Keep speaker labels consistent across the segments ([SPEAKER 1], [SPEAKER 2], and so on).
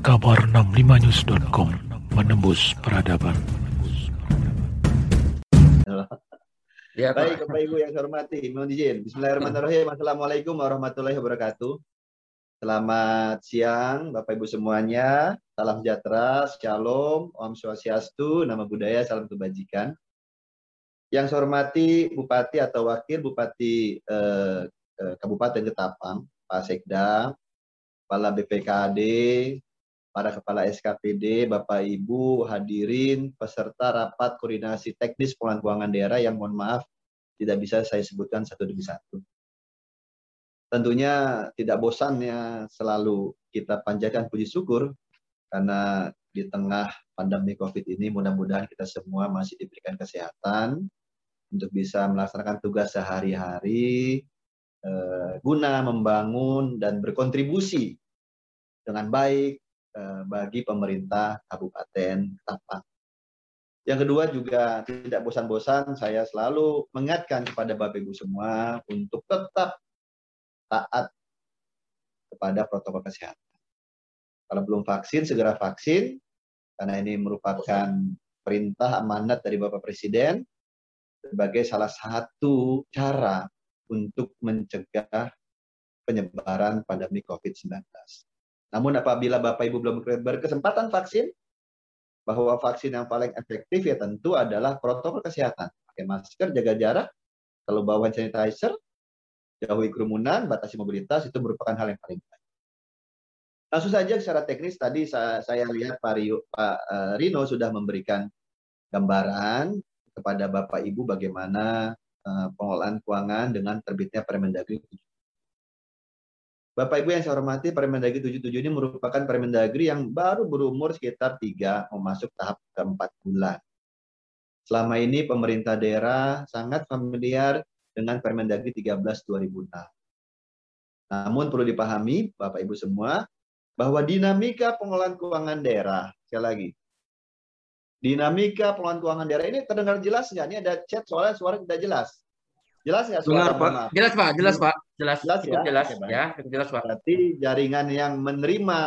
[SPEAKER 1] kabar 65news.com menembus peradaban.
[SPEAKER 2] Ya, Baik, Bapak Ibu yang saya hormati, mohon izin. Bismillahirrahmanirrahim. Assalamualaikum warahmatullahi wabarakatuh. Selamat siang, Bapak Ibu semuanya. Salam sejahtera, shalom, om swastiastu, nama budaya, salam kebajikan. Yang saya hormati Bupati atau Wakil Bupati eh, eh, Kabupaten Ketapang, Pak Sekda, Kepala BPKD, para Kepala SKPD, Bapak Ibu, hadirin, peserta rapat koordinasi teknis pengelolaan keuangan daerah yang mohon maaf tidak bisa saya sebutkan satu demi satu. Tentunya tidak bosan ya selalu kita panjatkan puji syukur karena di tengah pandemi COVID ini mudah-mudahan kita semua masih diberikan kesehatan untuk bisa melaksanakan tugas sehari-hari eh, guna membangun dan berkontribusi dengan baik bagi pemerintah Kabupaten Ketapang. Yang kedua juga tidak bosan-bosan saya selalu mengingatkan kepada Bapak Ibu semua untuk tetap taat kepada protokol kesehatan. Kalau belum vaksin, segera vaksin, karena ini merupakan perintah amanat dari Bapak Presiden sebagai salah satu cara untuk mencegah penyebaran pandemi COVID-19. Namun apabila Bapak Ibu belum berkesempatan vaksin, bahwa vaksin yang paling efektif ya tentu adalah protokol kesehatan. Pakai masker, jaga jarak, kalau bawa sanitizer, jauhi kerumunan, batasi mobilitas, itu merupakan hal yang paling baik. Langsung saja secara teknis tadi saya, lihat Pak, Rio, Pak uh, Rino sudah memberikan gambaran kepada Bapak Ibu bagaimana uh, pengelolaan keuangan dengan terbitnya Permendagri Bapak Ibu yang saya hormati, Permendagri 77 ini merupakan Permendagri yang baru berumur sekitar 3 masuk tahap keempat bulan. Selama ini pemerintah daerah sangat familiar dengan Permendagri 13 2006. Namun perlu dipahami Bapak Ibu semua bahwa dinamika pengelolaan keuangan daerah, sekali lagi, dinamika pengelolaan keuangan daerah ini terdengar jelas nggak? Ini ada chat soalnya suara tidak jelas. Jelas nggak
[SPEAKER 3] suara? Pak. Jelas Pak, jelas Pak. Jelas,
[SPEAKER 2] jelas
[SPEAKER 3] cukup
[SPEAKER 2] ya?
[SPEAKER 3] jelas
[SPEAKER 2] Oke,
[SPEAKER 3] ya, cukup jelas Pak.
[SPEAKER 2] Berarti jaringan yang menerima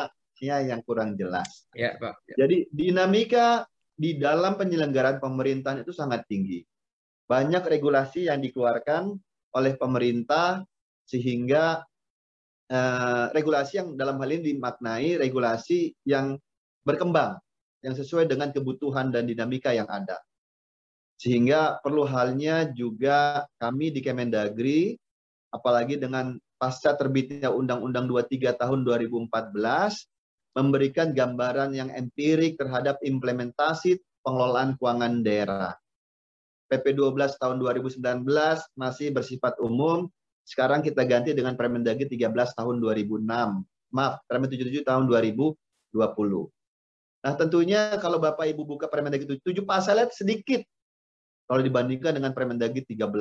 [SPEAKER 2] ya yang kurang jelas.
[SPEAKER 3] Ya Pak. Ya.
[SPEAKER 2] Jadi dinamika di dalam penyelenggaraan pemerintahan itu sangat tinggi. Banyak regulasi yang dikeluarkan oleh pemerintah sehingga eh, regulasi yang dalam hal ini dimaknai regulasi yang berkembang, yang sesuai dengan kebutuhan dan dinamika yang ada. Sehingga perlu halnya juga kami di Kemendagri, apalagi dengan pasca terbitnya Undang-Undang 23 tahun 2014, memberikan gambaran yang empirik terhadap implementasi pengelolaan keuangan daerah. PP 12 tahun 2019 masih bersifat umum, sekarang kita ganti dengan Permendagri 13 tahun 2006. Maaf, Permendagri 77 tahun 2020. Nah tentunya kalau Bapak Ibu buka Permendagri 77 pasalnya sedikit kalau dibandingkan dengan Permendagri 13.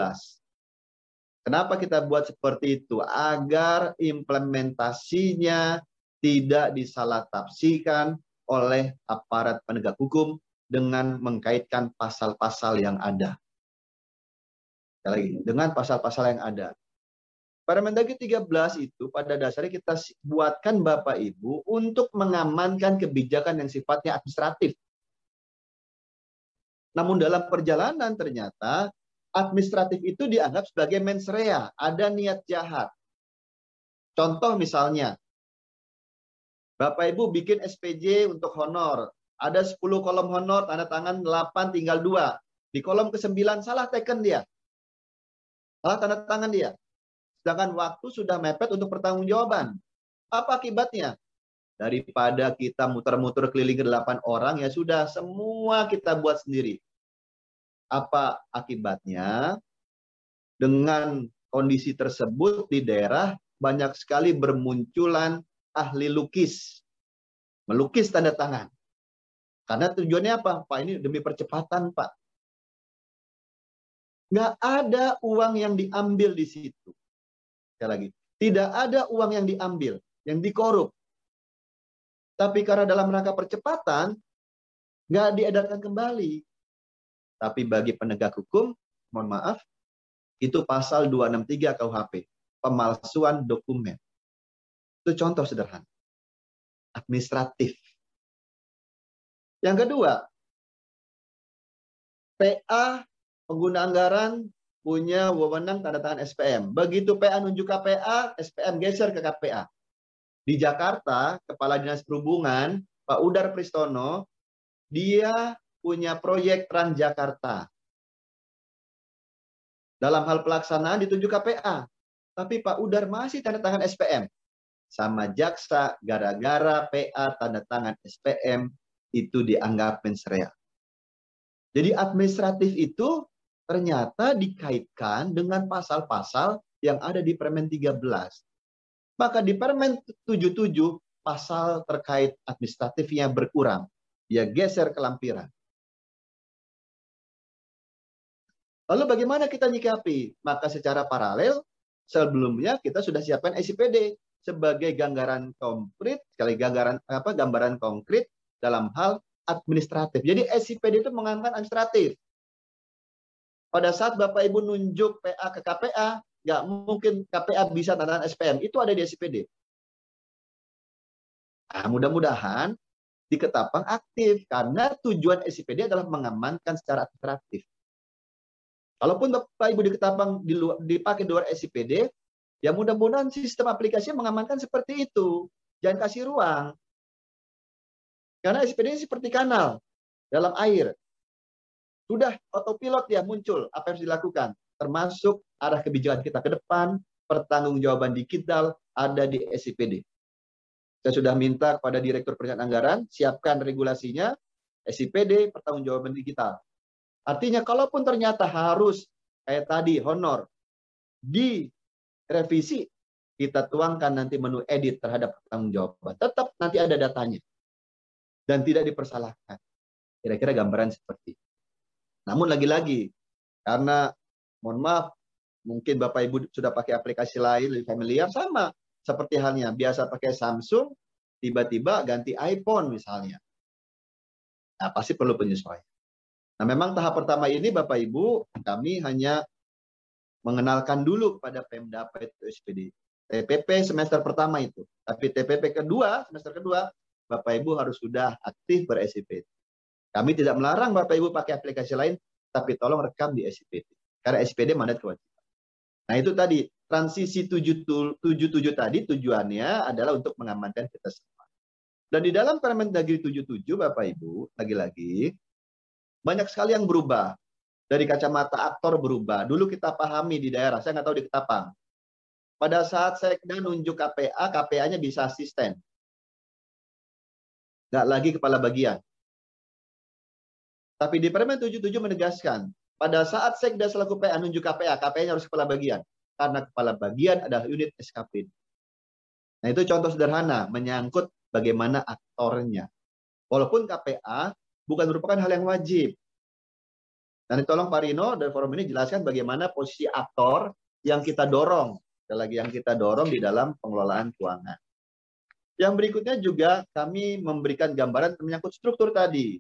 [SPEAKER 2] Kenapa kita buat seperti itu? Agar implementasinya tidak disalah tafsirkan oleh aparat penegak hukum dengan mengkaitkan pasal-pasal yang ada. Sekali lagi, dengan pasal-pasal yang ada. Permendagri 13 itu pada dasarnya kita buatkan Bapak Ibu untuk mengamankan kebijakan yang sifatnya administratif. Namun dalam perjalanan ternyata administratif itu dianggap sebagai mens rea, ada niat jahat. Contoh misalnya, Bapak Ibu bikin SPJ untuk honor, ada 10 kolom honor, tanda tangan 8 tinggal 2. Di kolom ke-9 salah teken dia. Salah tanda tangan dia. Sedangkan waktu sudah mepet untuk pertanggungjawaban. Apa akibatnya? Daripada kita muter-muter keliling ke delapan orang, ya sudah semua kita buat sendiri. Apa akibatnya? Dengan kondisi tersebut di daerah banyak sekali bermunculan ahli lukis. Melukis tanda tangan. Karena tujuannya apa? Pak ini demi percepatan Pak. Nggak ada uang yang diambil di situ. Sekali lagi. Tidak ada uang yang diambil. Yang dikorup. Tapi karena dalam rangka percepatan, nggak diedarkan kembali. Tapi bagi penegak hukum, mohon maaf, itu pasal 263 KUHP, pemalsuan dokumen. Itu contoh sederhana. administratif. Yang kedua, PA pengguna anggaran punya wewenang tanda tangan SPM. Begitu PA nunjuk KPA, SPM geser ke KPA. Di Jakarta, Kepala Dinas Perhubungan, Pak Udar Pristono, dia punya proyek Transjakarta. Dalam hal pelaksanaan ditunjuk KPA. Tapi Pak Udar masih tanda tangan SPM. Sama jaksa, gara-gara PA tanda tangan SPM, itu dianggap mensreal. Jadi administratif itu ternyata dikaitkan dengan pasal-pasal yang ada di Permen 13. Maka di Permen 77 pasal terkait administratifnya berkurang. Dia geser ke lampiran. Lalu bagaimana kita nyikapi? Maka secara paralel sebelumnya kita sudah siapkan SIPD sebagai gambaran konkret, sekali gambaran apa gambaran konkret dalam hal administratif. Jadi SIPD itu mengangkat administratif. Pada saat Bapak Ibu nunjuk PA ke KPA, nggak mungkin KPA bisa tanda SPM. Itu ada di SIPD. Nah, mudah-mudahan di Ketapang aktif karena tujuan SIPD adalah mengamankan secara administratif. Kalaupun Bapak Ibu di Ketapang dipakai di luar SIPD, ya mudah-mudahan sistem aplikasinya mengamankan seperti itu. Jangan kasih ruang. Karena SIPD ini seperti kanal dalam air. Sudah autopilot ya muncul apa yang harus dilakukan. Termasuk arah kebijakan kita ke depan, pertanggungjawaban digital ada di SIPD. Saya sudah minta kepada Direktur Perencanaan Anggaran, siapkan regulasinya, SIPD, pertanggungjawaban digital. Artinya kalaupun ternyata harus kayak tadi honor direvisi, kita tuangkan nanti menu edit terhadap pertanggungjawaban. Tetap nanti ada datanya. Dan tidak dipersalahkan. Kira-kira gambaran seperti itu. Namun lagi-lagi, karena mohon maaf, mungkin Bapak Ibu sudah pakai aplikasi lain, lebih familiar, sama. Seperti halnya, biasa pakai Samsung, tiba-tiba ganti iPhone misalnya. Nah, pasti perlu penyesuaian. Nah, memang tahap pertama ini Bapak Ibu, kami hanya mengenalkan dulu kepada Pemda itu SPD. TPP semester pertama itu. Tapi TPP kedua, semester kedua, Bapak Ibu harus sudah aktif ber-SIP. Kami tidak melarang Bapak Ibu pakai aplikasi lain, tapi tolong rekam di SIPD. Karena SIPD mandat kewajiban. Nah itu tadi, transisi 77 tadi tujuannya adalah untuk mengamankan kita semua. Dan di dalam Permendagri 77, Bapak Ibu, lagi-lagi, banyak sekali yang berubah. Dari kacamata aktor berubah. Dulu kita pahami di daerah, saya nggak tahu di Ketapang. Pada saat saya nunjuk KPA, KPA-nya bisa asisten. Nggak lagi kepala bagian. Tapi di Permen 77 menegaskan, pada saat Sekda selaku PA nunjuk KPA, KPA-nya harus kepala bagian. Karena kepala bagian adalah unit SKP. Nah itu contoh sederhana, menyangkut bagaimana aktornya. Walaupun KPA bukan merupakan hal yang wajib. Dan tolong Pak Rino dari forum ini jelaskan bagaimana posisi aktor yang kita dorong. Sekali lagi yang kita dorong di dalam pengelolaan keuangan. Yang berikutnya juga kami memberikan gambaran menyangkut struktur tadi.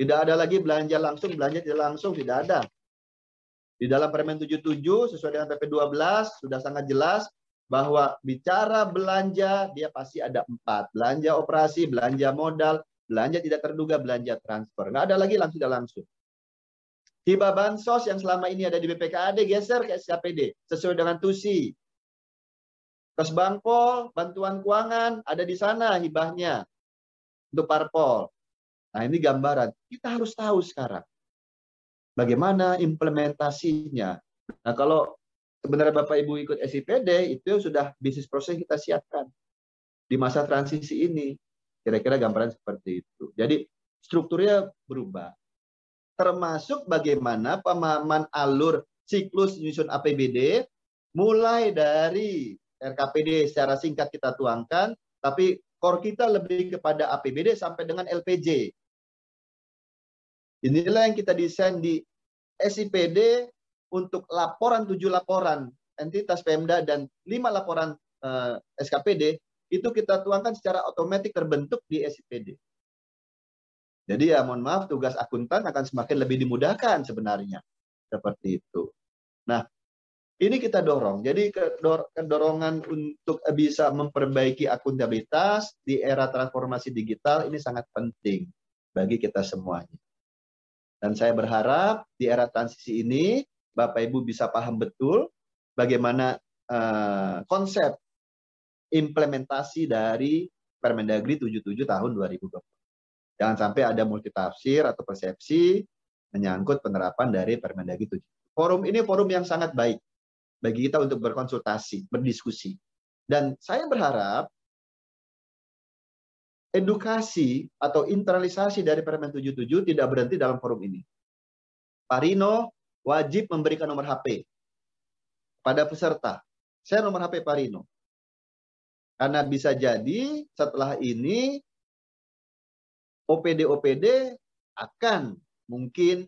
[SPEAKER 2] Tidak ada lagi belanja langsung, belanja tidak langsung, tidak ada. Di dalam Permen 77 sesuai dengan PP 12 sudah sangat jelas bahwa bicara belanja dia pasti ada empat. Belanja operasi, belanja modal, belanja tidak terduga, belanja transfer. Nggak ada lagi langsung tidak langsung. Hibah bansos yang selama ini ada di BPKAD geser ke SKPD sesuai dengan TUSI. Kas Bangpol, bantuan keuangan ada di sana hibahnya untuk parpol. Nah, ini gambaran. Kita harus tahu sekarang bagaimana implementasinya. Nah, kalau sebenarnya Bapak Ibu ikut SIPD, itu sudah bisnis proses kita siapkan di masa transisi ini. Kira-kira gambaran seperti itu. Jadi strukturnya berubah. Termasuk bagaimana pemahaman alur siklus nyusun APBD mulai dari RKPD secara singkat kita tuangkan, tapi core kita lebih kepada APBD sampai dengan LPJ. Inilah yang kita desain di SIPD untuk laporan tujuh laporan entitas Pemda dan lima laporan eh, SKPD itu kita tuangkan secara otomatis terbentuk di SIPD. Jadi ya mohon maaf tugas akuntan akan semakin lebih dimudahkan sebenarnya seperti itu. Nah Ini kita dorong. Jadi kedorongan untuk bisa memperbaiki akuntabilitas di era transformasi digital ini sangat penting bagi kita semuanya. Dan saya berharap di era transisi ini Bapak Ibu bisa paham betul bagaimana uh, konsep implementasi dari Permendagri 77 tahun 2020. Jangan sampai ada multitafsir atau persepsi menyangkut penerapan dari Permendagri 77. Forum ini forum yang sangat baik bagi kita untuk berkonsultasi, berdiskusi. Dan saya berharap edukasi atau internalisasi dari Permen 77 tidak berhenti dalam forum ini. Parino wajib memberikan nomor HP pada peserta. Saya nomor HP Parino. Karena bisa jadi setelah ini OPD-OPD akan mungkin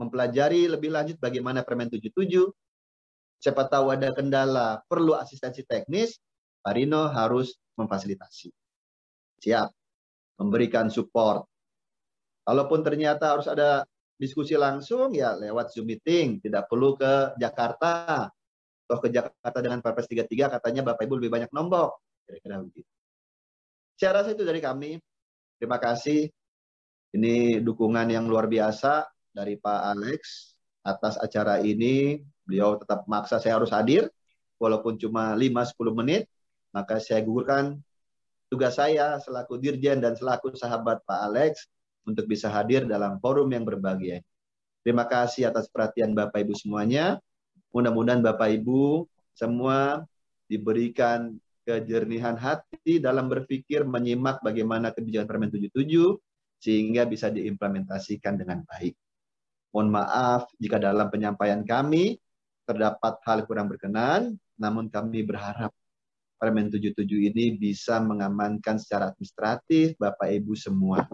[SPEAKER 2] mempelajari lebih lanjut bagaimana Permen 77, siapa tahu ada kendala, perlu asistensi teknis, Pak Rino harus memfasilitasi. Siap, memberikan support. Kalaupun ternyata harus ada diskusi langsung, ya lewat Zoom meeting, tidak perlu ke Jakarta. Toh ke Jakarta dengan Perpres 33 katanya Bapak Ibu lebih banyak nombok. Kira-kira begitu. Saya rasa itu dari kami. Terima kasih. Ini dukungan yang luar biasa dari Pak Alex atas acara ini beliau tetap maksa saya harus hadir walaupun cuma 5-10 menit maka saya gugurkan tugas saya selaku dirjen dan selaku sahabat Pak Alex untuk bisa hadir dalam forum yang berbahagia. Terima kasih atas perhatian Bapak Ibu semuanya. Mudah-mudahan Bapak Ibu semua diberikan kejernihan hati dalam berpikir menyimak bagaimana kebijakan Permen 77 sehingga bisa diimplementasikan dengan baik. Mohon maaf jika dalam penyampaian kami terdapat hal kurang berkenan, namun kami berharap Permen 77 ini bisa mengamankan secara administratif Bapak Ibu semua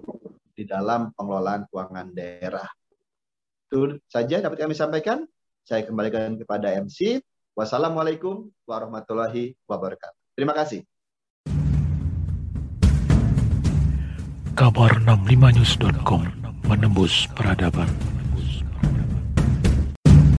[SPEAKER 2] di dalam pengelolaan keuangan daerah. Itu saja dapat kami sampaikan. Saya kembalikan kepada MC. Wassalamualaikum warahmatullahi wabarakatuh. Terima kasih.
[SPEAKER 1] Kabar 65news.com menembus peradaban.